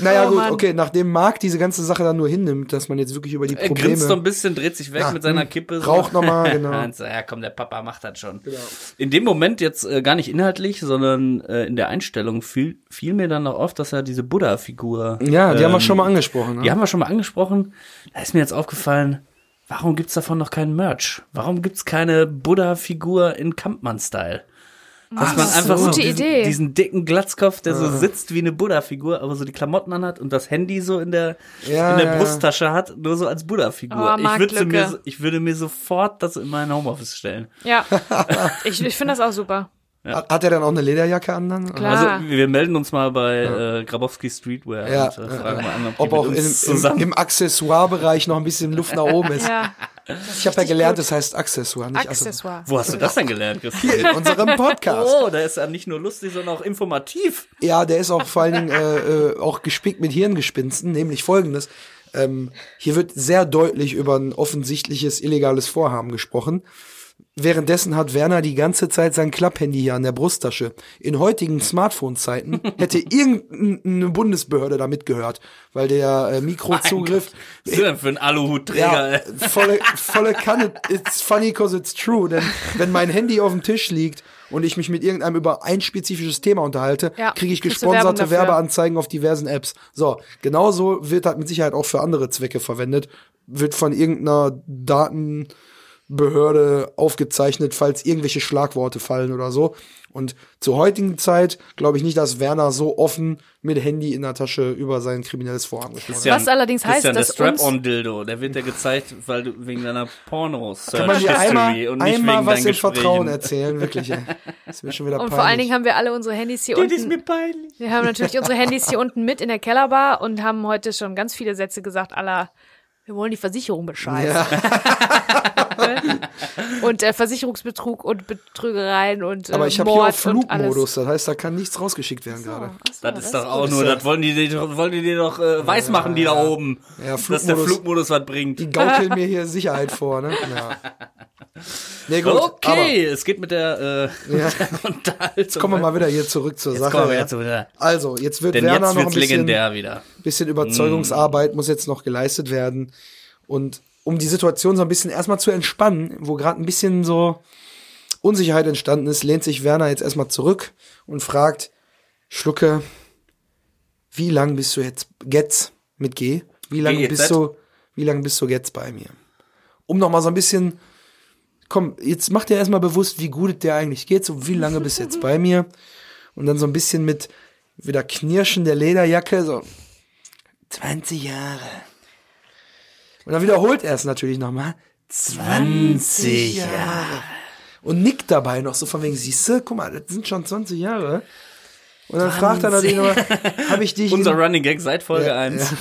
Naja, Oh, gut, Mann. okay, nachdem Marc diese ganze Sache dann nur hinnimmt, dass man jetzt wirklich über die Er grinst so ein Probleme bisschen, dreht sich weg Ja, mit seiner hm, Kippe. so. raucht nochmal, genau. So, ja, komm, der Papa macht das schon. Genau. In dem Moment jetzt äh, gar nicht inhaltlich, sondern äh, in der Einstellung fiel, fiel mir dann noch auf, dass er diese Buddha-Figur. Ja, die haben wir ähm, schon mal angesprochen. Ne? Die haben wir schon mal angesprochen. Da ist mir jetzt aufgefallen, warum gibt's davon noch keinen Merch? Warum gibt's keine Buddha-Figur in Kampmann-Style? Dass man einfach so Gute diesen, Idee. diesen dicken Glatzkopf, der so sitzt wie eine Buddha-Figur, aber so die Klamotten anhat und das Handy so in der, Ja, in der ja, ja. Brusttasche hat, nur so als Buddha-Figur. Oh, ich, würde mir, ich würde mir sofort das in mein Homeoffice stellen. Ja. Ich, ich finde das auch super. Hat, hat er dann auch eine Lederjacke an dann? Klar. Also wir melden uns mal bei äh, Grabowski Streetwear Ja, und äh, fragen mal an, ob, Ob auch im, zusammen im Accessoire-Bereich noch ein bisschen Luft nach oben ist. Ja. ich habe ja gelernt, das heißt Accessoire, nicht Accessoire. Wo hast du das denn gelernt, Christian? Accessoire. In unserem Podcast. Oh, der ist ja nicht nur lustig, sondern auch informativ. Ja, der ist auch vor allen Dingen äh, äh, auch gespickt mit Hirngespinsten, nämlich folgendes. Ähm, hier wird sehr deutlich über ein offensichtliches illegales Vorhaben gesprochen. Währenddessen hat Werner die ganze Zeit sein Klapphandy hier an der Brusttasche. In heutigen Smartphone-Zeiten hätte irgendeine Bundesbehörde da mitgehört, weil der äh, Mikrozugriff Was ist denn für ein Aluhutträger? ja, ey? volle, volle Kanne. It's funny cause it's true. Denn wenn mein Handy auf dem Tisch liegt und ich mich mit irgendeinem über ein spezifisches Thema unterhalte, Ja, kriege ich gesponserte. Werbeanzeigen auf diversen Apps. So, genauso wird das mit Sicherheit auch für andere Zwecke verwendet. Wird von irgendeiner Datenbehörde aufgezeichnet, falls irgendwelche Schlagworte fallen oder so. Und zur heutigen Zeit glaube ich nicht, dass Werner so offen mit Handy in der Tasche über sein kriminelles Vorhaben gesprochen hat. Was allerdings heißt, Christian, der dass Strap-on-Dildo, der wird ja gezeigt, weil du wegen deiner pornos Kann man dir einmal, und nicht einmal wegen was im Vertrauen erzählen, wirklich. Ey. Das ist mir schon wieder Und peinlich. vor allen Dingen haben wir alle unsere Handys hier Das unten. ist mir peinlich. Wir haben natürlich unsere Handys hier unten mit in der Kellerbar und haben heute schon ganz viele Sätze gesagt, aller wir wollen die Versicherung bescheißen. und äh, Versicherungsbetrug und Betrügereien und äh, Aber ich habe hier Mord auch und alles. Flugmodus, das heißt, da kann nichts rausgeschickt werden gerade. Ach so, Das ist doch auch nur, das wollen die, dir- wollen die dir doch äh, weiß machen, die da oben. Ja, dass der Flugmodus- Flugmodus was bringt. Die gaukeln mir hier Sicherheit vor, ne? Ja. Nee, gut. Okay, es geht mit der äh, Ja. Unterhaltung. Kommen wir mal wieder hier zurück zur Jetzt Sache. kommen wir ja. wieder. Also, jetzt wird Denn Werner jetzt noch ein bisschen, wieder. bisschen Überzeugungsarbeit muss jetzt noch geleistet werden. Und um die Situation so ein bisschen erstmal zu entspannen, wo gerade ein bisschen so Unsicherheit entstanden ist, lehnt sich Werner jetzt erstmal zurück und fragt, Schlucke, wie lang bist du jetzt jetzt mit G? Wie lange bist du, wie lange bist du jetzt bei mir? Um noch mal so ein bisschen, komm, jetzt mach dir erstmal bewusst, wie gut es dir eigentlich geht, so wie lange bist du jetzt bei mir? Und dann so ein bisschen mit wieder Knirschen der Lederjacke, so 20 Jahre. Und dann wiederholt er es natürlich nochmal. 20 Jahre. Und nickt dabei noch so von wegen, siehste, guck mal, das sind schon 20 Jahre. Und dann fragt er natürlich noch, habe ich dich Unser in, Running Gag seit Folge Ja, 1.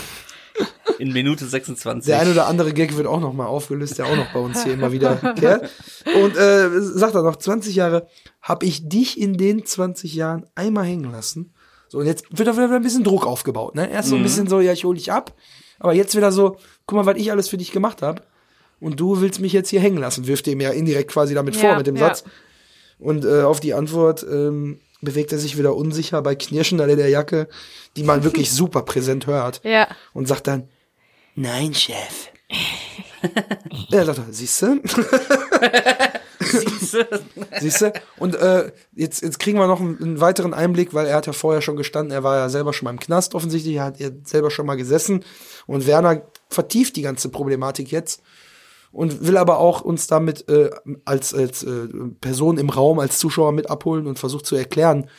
In Minute 26. Der ein oder andere Gag wird auch noch mal aufgelöst, der auch noch bei uns hier immer wieder kehrt. Und äh, sagt er noch, 20 Jahre, habe ich dich in den 20 Jahren einmal hängen lassen. So, und jetzt wird da wieder ein bisschen Druck aufgebaut. Ne? Erst so ein bisschen so, ja, ich hol dich ab. Aber jetzt wieder so, guck mal, was ich alles für dich gemacht habe. Und du willst mich jetzt hier hängen lassen, wirft ihm ja indirekt quasi damit Ja, vor mit dem ja. Satz. Und äh, auf die Antwort ähm, bewegt er sich wieder unsicher bei knirschender Lederjacke, die man wirklich super präsent hört Ja. und sagt dann, nein, Chef. ja, sagt er, siehst du? Siehst du? Und äh, jetzt, jetzt kriegen wir noch einen, einen weiteren Einblick, weil er hat ja vorher schon gestanden, er war ja selber schon mal im Knast offensichtlich, er hat ja selber schon mal gesessen. Und Werner vertieft die ganze Problematik jetzt und will aber auch uns damit äh, als, als äh, Person im Raum, als Zuschauer mit abholen und versucht zu erklären,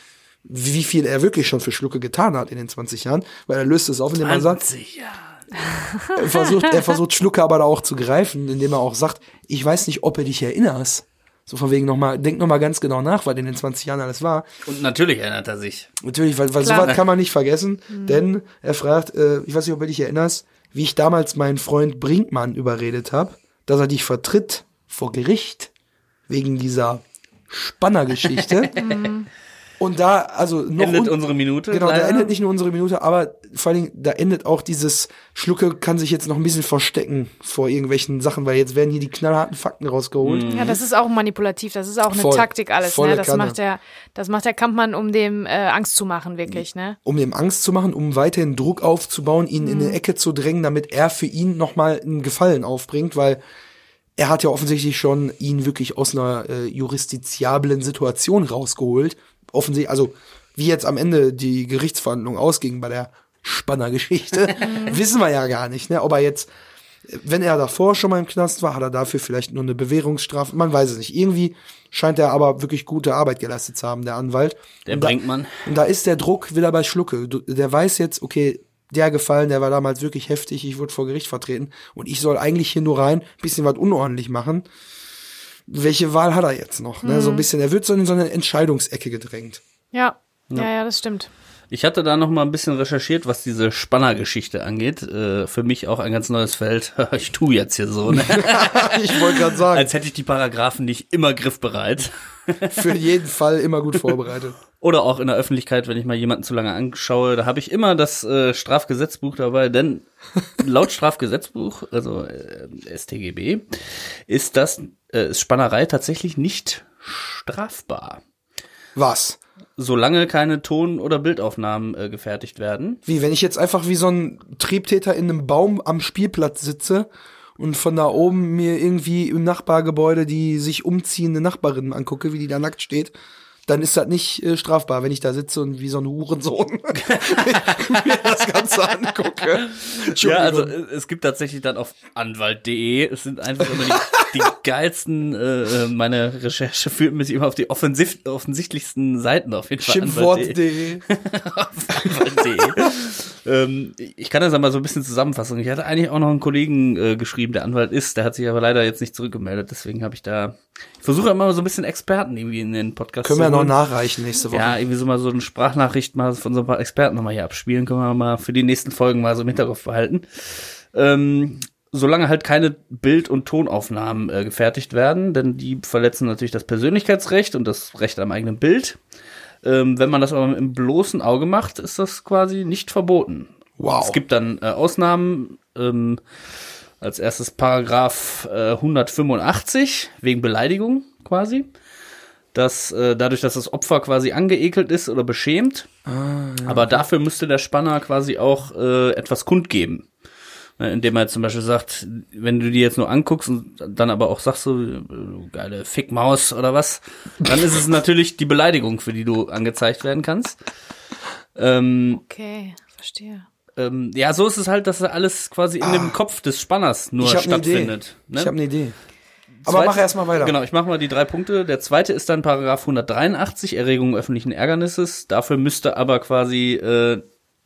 wie viel er wirklich schon für Schlucke getan hat in den 20 Jahren, weil er löst es auf, indem er sagt, 20 Jahre. er versucht, er versucht Schlucke aber da auch zu greifen, indem er auch sagt, ich weiß nicht, ob du dich erinnerst. So von wegen nochmal, denk nochmal ganz genau nach, was in den 20 Jahren alles war. Und natürlich erinnert er sich. Natürlich, weil, weil sowas kann man nicht vergessen, denn er fragt, äh, ich weiß nicht, ob du dich erinnerst, wie ich damals meinen Freund Brinkmann überredet habe, dass er dich vertritt vor Gericht wegen dieser Spannergeschichte. Und da, also noch Endet un- unsere Minute. Genau, da leider. endet nicht nur unsere Minute, aber vor allen Dingen, da endet auch dieses Schlucke kann sich jetzt noch ein bisschen verstecken vor irgendwelchen Sachen, weil jetzt werden hier die knallharten Fakten rausgeholt. Ja, das ist auch manipulativ, das ist auch eine Voll. Taktik alles, ne? Das Kanne. macht der, das macht der Kampfmann, um dem äh, Angst zu machen, wirklich, ne? um ihm Angst zu machen, um weiterhin Druck aufzubauen, ihn in eine Ecke zu drängen, damit er für ihn nochmal einen Gefallen aufbringt, weil er hat ja offensichtlich schon ihn wirklich aus einer äh, justiziablen Situation rausgeholt. Offensichtlich, also wie jetzt am Ende die Gerichtsverhandlung ausging bei der Spannergeschichte, wissen wir ja gar nicht, ne? Ob er jetzt, wenn er davor schon mal im Knast war, hat er dafür vielleicht nur eine Bewährungsstrafe, man weiß es nicht. Irgendwie scheint er aber wirklich gute Arbeit geleistet zu haben, der Anwalt. Der Und da- Brinkmann. und da ist der Druck wieder bei Schlucke. Der weiß jetzt, okay, der Gefallen, der war damals wirklich heftig, ich wurde vor Gericht vertreten und ich soll eigentlich hier nur rein, bisschen was unordentlich machen. Welche Wahl hat er jetzt noch? Ne? So ein bisschen, er wird so in so eine Entscheidungsecke gedrängt. Ja. Ja, ja, das stimmt. Ich hatte da noch mal ein bisschen recherchiert, was diese Spannergeschichte angeht. Äh, für mich auch ein ganz neues Feld. ich tu jetzt hier so, ne? ich wollte gerade sagen, als hätte ich die Paragraphen nicht immer griffbereit. Für jeden Fall immer gut vorbereitet. Oder auch in der Öffentlichkeit, wenn ich mal jemanden zu lange anschaue, da habe ich immer das äh, Strafgesetzbuch dabei, denn laut Strafgesetzbuch, also äh, StGB, ist das äh, ist Spannerei tatsächlich nicht strafbar, Was? solange keine Ton- oder Bildaufnahmen äh, gefertigt werden. Wie, wenn ich jetzt einfach wie so ein Triebtäter in einem Baum am Spielplatz sitze und von da oben mir irgendwie im Nachbargebäude die sich umziehende Nachbarin angucke, wie die da nackt steht, dann ist das nicht äh, strafbar, wenn ich da sitze und wie so ein Hurensohn mir das Ganze angucke. Ja, also es gibt tatsächlich dann auf anwalt.de, es sind einfach immer die, die geilsten, äh, äh, meine Recherche führt mich immer auf die offensiv, offensichtlichsten Seiten auf jeden Fall. Schimpfwort.de. Anwalt.de. ähm, ich kann das aber so ein bisschen zusammenfassen. Ich hatte eigentlich auch noch einen Kollegen äh, geschrieben, der Anwalt ist, der hat sich aber leider jetzt nicht zurückgemeldet, deswegen habe ich da, ich versuche immer so ein bisschen Experten irgendwie in den Podcast Können zu wir ja noch nachreichen nächste Woche. Ja, irgendwie so mal so eine Sprachnachricht mal von so ein paar Experten nochmal hier abspielen, können wir mal für die nächsten Folgen mal so im Hinterkopf behalten. Ähm, solange halt keine Bild- und Tonaufnahmen äh, gefertigt werden, denn die verletzen natürlich das Persönlichkeitsrecht und das Recht am eigenen Bild. Ähm, wenn man das aber dem bloßen Auge macht, ist das quasi nicht verboten. Wow. Es gibt dann äh, Ausnahmen, ähm, als erstes Paragraph äh, 185 wegen Beleidigung quasi. Dass äh, dadurch, dass das Opfer quasi angeekelt ist oder beschämt, aber dafür müsste der Spanner quasi auch äh, etwas kundgeben. Ne, Indem er zum Beispiel sagt, wenn du die jetzt nur anguckst und dann aber auch sagst so, äh, geile Fickmaus oder was, dann ist es natürlich die Beleidigung, für die du angezeigt werden kannst. Ähm, Okay, verstehe. ähm, ja, so ist es halt, dass alles quasi in dem Kopf des Spanners nur Ah. ich habe eine Idee. stattfindet. Ne? Ich habe eine Idee. Aber Zweit- mach erst mal weiter. Genau, ich mache mal die drei Punkte. Der zweite ist dann Paragraph 183, Erregung öffentlichen Ärgernisses. Dafür müsste aber quasi äh,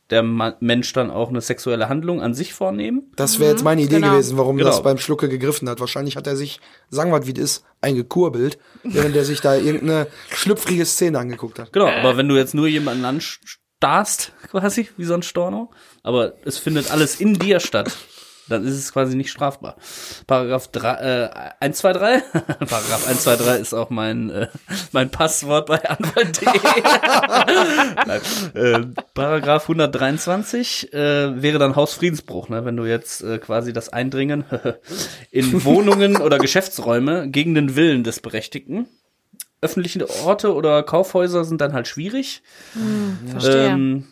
der Ma Mensch dann auch eine sexuelle Handlung an sich vornehmen. Das wäre jetzt meine Idee genau. gewesen, warum Genau. das beim Schlucke gegriffen hat. Wahrscheinlich hat er sich, sagen wir, wie das ist, eingekurbelt, während er sich da irgendeine schlüpfrige Szene angeguckt hat. Genau, aber wenn du jetzt nur jemanden anstarrst, quasi, wie so ein Storno, aber es findet alles in dir statt, dann ist es quasi nicht strafbar. Paragraph 3, äh, 123, Paragraph 123 ist auch mein, äh, mein Passwort bei Anwalt.de. Äh, Paragraph 123 äh, wäre dann Hausfriedensbruch, ne? wenn du jetzt äh, quasi das Eindringen in Wohnungen oder Geschäftsräume gegen den Willen des Berechtigten. Öffentliche Orte oder Kaufhäuser sind dann halt schwierig. Verstehe. Ähm,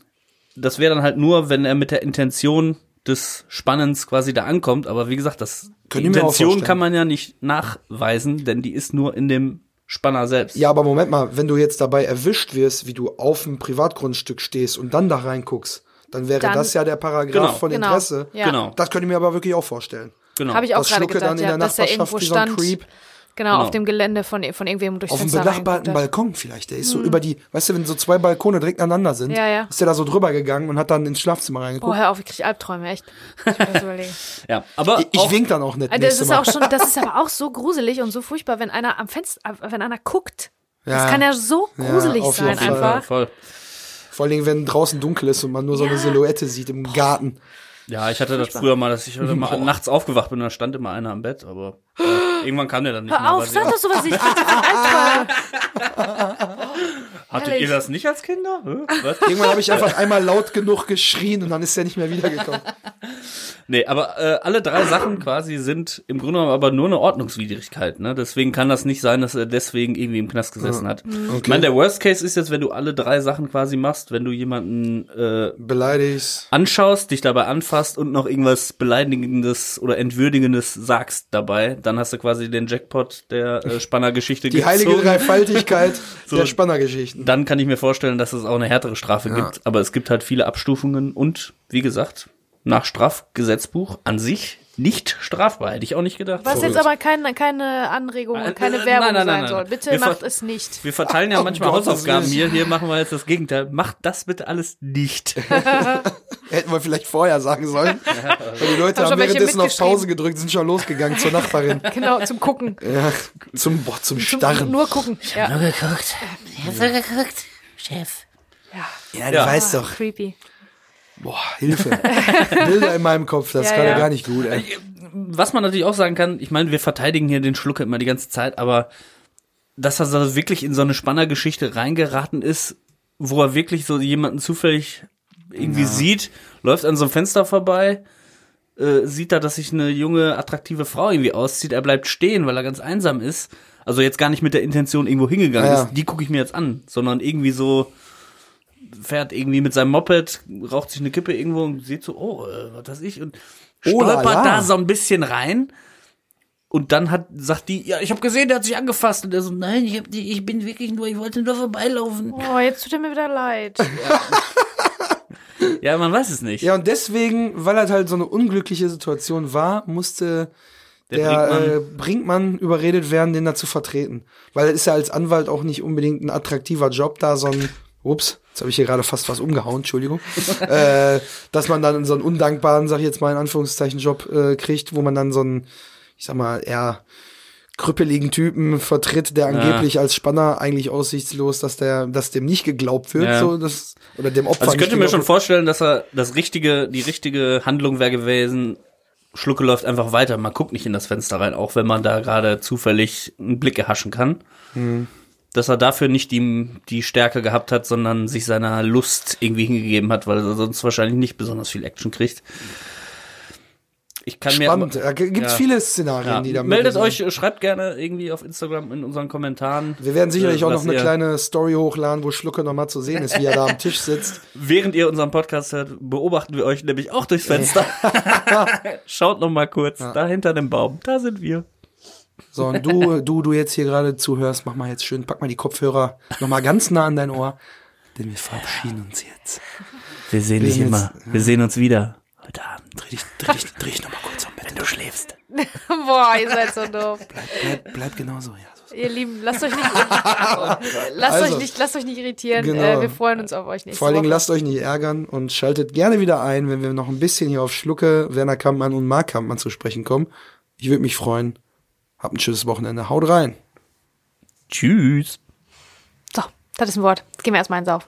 das wäre dann halt nur, wenn er mit der Intention des Spannens quasi da ankommt. Aber wie gesagt, das die Intention kann man ja nicht nachweisen, denn die ist nur in dem Spanner selbst. Ja, aber Moment mal, wenn du jetzt dabei erwischt wirst, wie du auf dem Privatgrundstück stehst und dann da reinguckst, dann wäre Dann- das ja der Paragraph Genau. von Genau. Interesse. Ja. Genau. Das könnte ich mir aber wirklich auch vorstellen. genau. Habe ich auch Das gerade Schlucke gedacht, dann in ja, der dass er Nachbarschaft irgendwo wie so ein stand. Creep. Genau, Genau. auf dem Gelände von, von irgendwem durchs Auf dem Fenster benachbarten reingeguckt hat. Balkon vielleicht. Der ist so über die, weißt du, wenn so zwei Balkone direkt aneinander sind, Ja, ja. ist der da so drüber gegangen und hat dann ins Schlafzimmer Oh, reingeguckt. hör auf, ich krieg Albträume, echt. Ich muss das überlegen. ja, aber ich ich auch, wink dann auch nicht. Also das ist Mal. auch schon, das ist aber auch so gruselig und so furchtbar, wenn einer am Fenster, wenn einer guckt. Ja. Das kann ja so Ja, gruselig auf sein einfach. voll. Vor allen Dingen, wenn draußen dunkel ist und man nur so eine Ja. Silhouette sieht im Garten. Ja, ich hatte das früher mal, dass ich mal nachts aufgewacht bin und da stand immer einer am Bett, aber äh, irgendwann kam der dann nicht mehr. Hör auf, weil sag doch sowas nicht. Hattet Ehrlich. ihr das nicht als Kinder? Hä? Was? Irgendwann habe ich einfach einmal laut genug geschrien und dann ist er nicht mehr wiedergekommen. Nee, aber äh, alle drei Sachen quasi sind im Grunde genommen aber nur eine Ordnungswidrigkeit. Ne? Deswegen kann das nicht sein, dass er deswegen irgendwie im Knast gesessen hat. Ich meine, der Worst Case ist jetzt, wenn du alle drei Sachen quasi machst, wenn du jemanden äh, Beleidigst. anschaust, dich dabei anfasst und noch irgendwas Beleidigendes oder Entwürdigendes sagst dabei, dann hast du quasi den Jackpot der äh, Spannergeschichte Die heilige gezogen. Dreifaltigkeit der Spannergeschichten. Dann kann ich mir vorstellen, dass es auch eine härtere Strafe gibt. Aber es gibt halt viele Abstufungen und, wie gesagt, nach Strafgesetzbuch an sich nicht strafbar. Hätte ich auch nicht gedacht. Was jetzt aber keine, keine Anregung Äh, und keine äh, Werbung nein, nein, sein nein, soll. nein. Bitte Wir macht es nicht. Wir verteilen ja Oh manchmal Gottes Hausaufgaben hier. Hier machen wir jetzt das Gegenteil. Macht das bitte alles nicht. Hätten wir vielleicht vorher sagen sollen. Weil die Leute Haben haben währenddessen auf. Pause gedrückt, sind schon losgegangen zur Nachbarin. Genau, zum Gucken. Ja, zum, boah, zum Zum Starren. Nur gucken. Ja. Nur geguckt. Ich hab so geguckt. Chef. Ja, du Ja. weißt doch. Creepy. Boah, Hilfe. Bilder in meinem Kopf, das ist Ja, gerade ja. gar nicht gut, ey. Was man natürlich auch sagen kann, ich meine, wir verteidigen hier den Schlucke immer die ganze Zeit, aber dass er so wirklich in so eine Spannergeschichte reingeraten ist, wo er wirklich so jemanden zufällig irgendwie sieht, läuft an so einem Fenster vorbei, äh, sieht da, dass sich eine junge, attraktive Frau irgendwie auszieht, er bleibt stehen, weil er ganz einsam ist. Also jetzt gar nicht mit der Intention irgendwo hingegangen Ja, ja. ist, die gucke ich mir jetzt an, sondern irgendwie so fährt irgendwie mit seinem Moped, raucht sich eine Kippe irgendwo und sieht so, oh, äh, was weiß ich, und Oh stolpert la. da so ein bisschen rein. Und dann hat, sagt die, ja, ich habe gesehen, der hat sich angefasst. Und er so, nein, ich, hab, die- ich bin wirklich nur, ich wollte nur vorbeilaufen. Oh, jetzt tut er mir wieder leid. Ja, man weiß es nicht. Ja, und deswegen, weil das halt so eine unglückliche Situation war, musste Der der, Brinkmann- äh, Brinkmann überredet werden, den da zu vertreten. Weil es ist ja als Anwalt auch nicht unbedingt ein attraktiver Job, da so ein, ups, jetzt habe ich hier gerade fast was umgehauen, Entschuldigung, äh, dass man dann so einen undankbaren, sag ich jetzt mal in Anführungszeichen, Job äh, kriegt, wo man dann so einen, ich sag mal, eher krüppeligen Typen vertritt, der angeblich als Spanner eigentlich aussichtslos, dass der, dass dem nicht geglaubt wird, Ja. so das oder dem Opfer. Also ich könnte mir schon vorstellen, dass er das richtige, die richtige Handlung wäre gewesen. Schlucke läuft einfach weiter. Man guckt nicht in das Fenster rein, auch wenn man da gerade zufällig einen Blick erhaschen kann. Mhm. Dass er dafür nicht die, die Stärke gehabt hat, sondern sich seiner Lust irgendwie hingegeben hat, weil er sonst wahrscheinlich nicht besonders viel Action kriegt. Ich kann Spannend. mir Da gibt's Ja. viele Szenarien, ja, die da meldet sind. euch, schreibt gerne irgendwie auf Instagram in unseren Kommentaren. Wir werden sicherlich äh, auch noch eine kleine Story hochladen, wo Schlucke noch mal zu sehen ist, wie er da am Tisch sitzt. Während ihr unseren Podcast hört, beobachten wir euch nämlich auch durchs Fenster. Schaut noch mal kurz, da hinter dem Baum, da sind wir. So, und du, du, du jetzt hier gerade zuhörst, mach mal jetzt schön, pack mal die Kopfhörer noch mal ganz nah an dein Ohr, denn wir verabschieden uns jetzt. Wir sehen dich immer. wir sehen uns wieder heute Abend. Dreh dich, dreh dich, dreh dich noch mal kurz Bett. Wenn du schläfst. Boah, ihr seid so doof. Bleib, bleib genauso, ja. So. Ihr Lieben, lasst euch nicht, lasst Also, euch nicht, lasst euch nicht irritieren. genau. Äh, wir freuen uns auf euch nächste Vor allen Dingen lasst euch nicht ärgern und schaltet gerne wieder ein, wenn wir noch ein bisschen hier auf Schlucke, Werner Kampmann und Mark Kampmann zu sprechen kommen. Ich würde mich freuen. Habt ein schönes Wochenende. Haut rein. Tschüss. So, das ist ein Wort. Jetzt gehen wir erstmal ins Auf.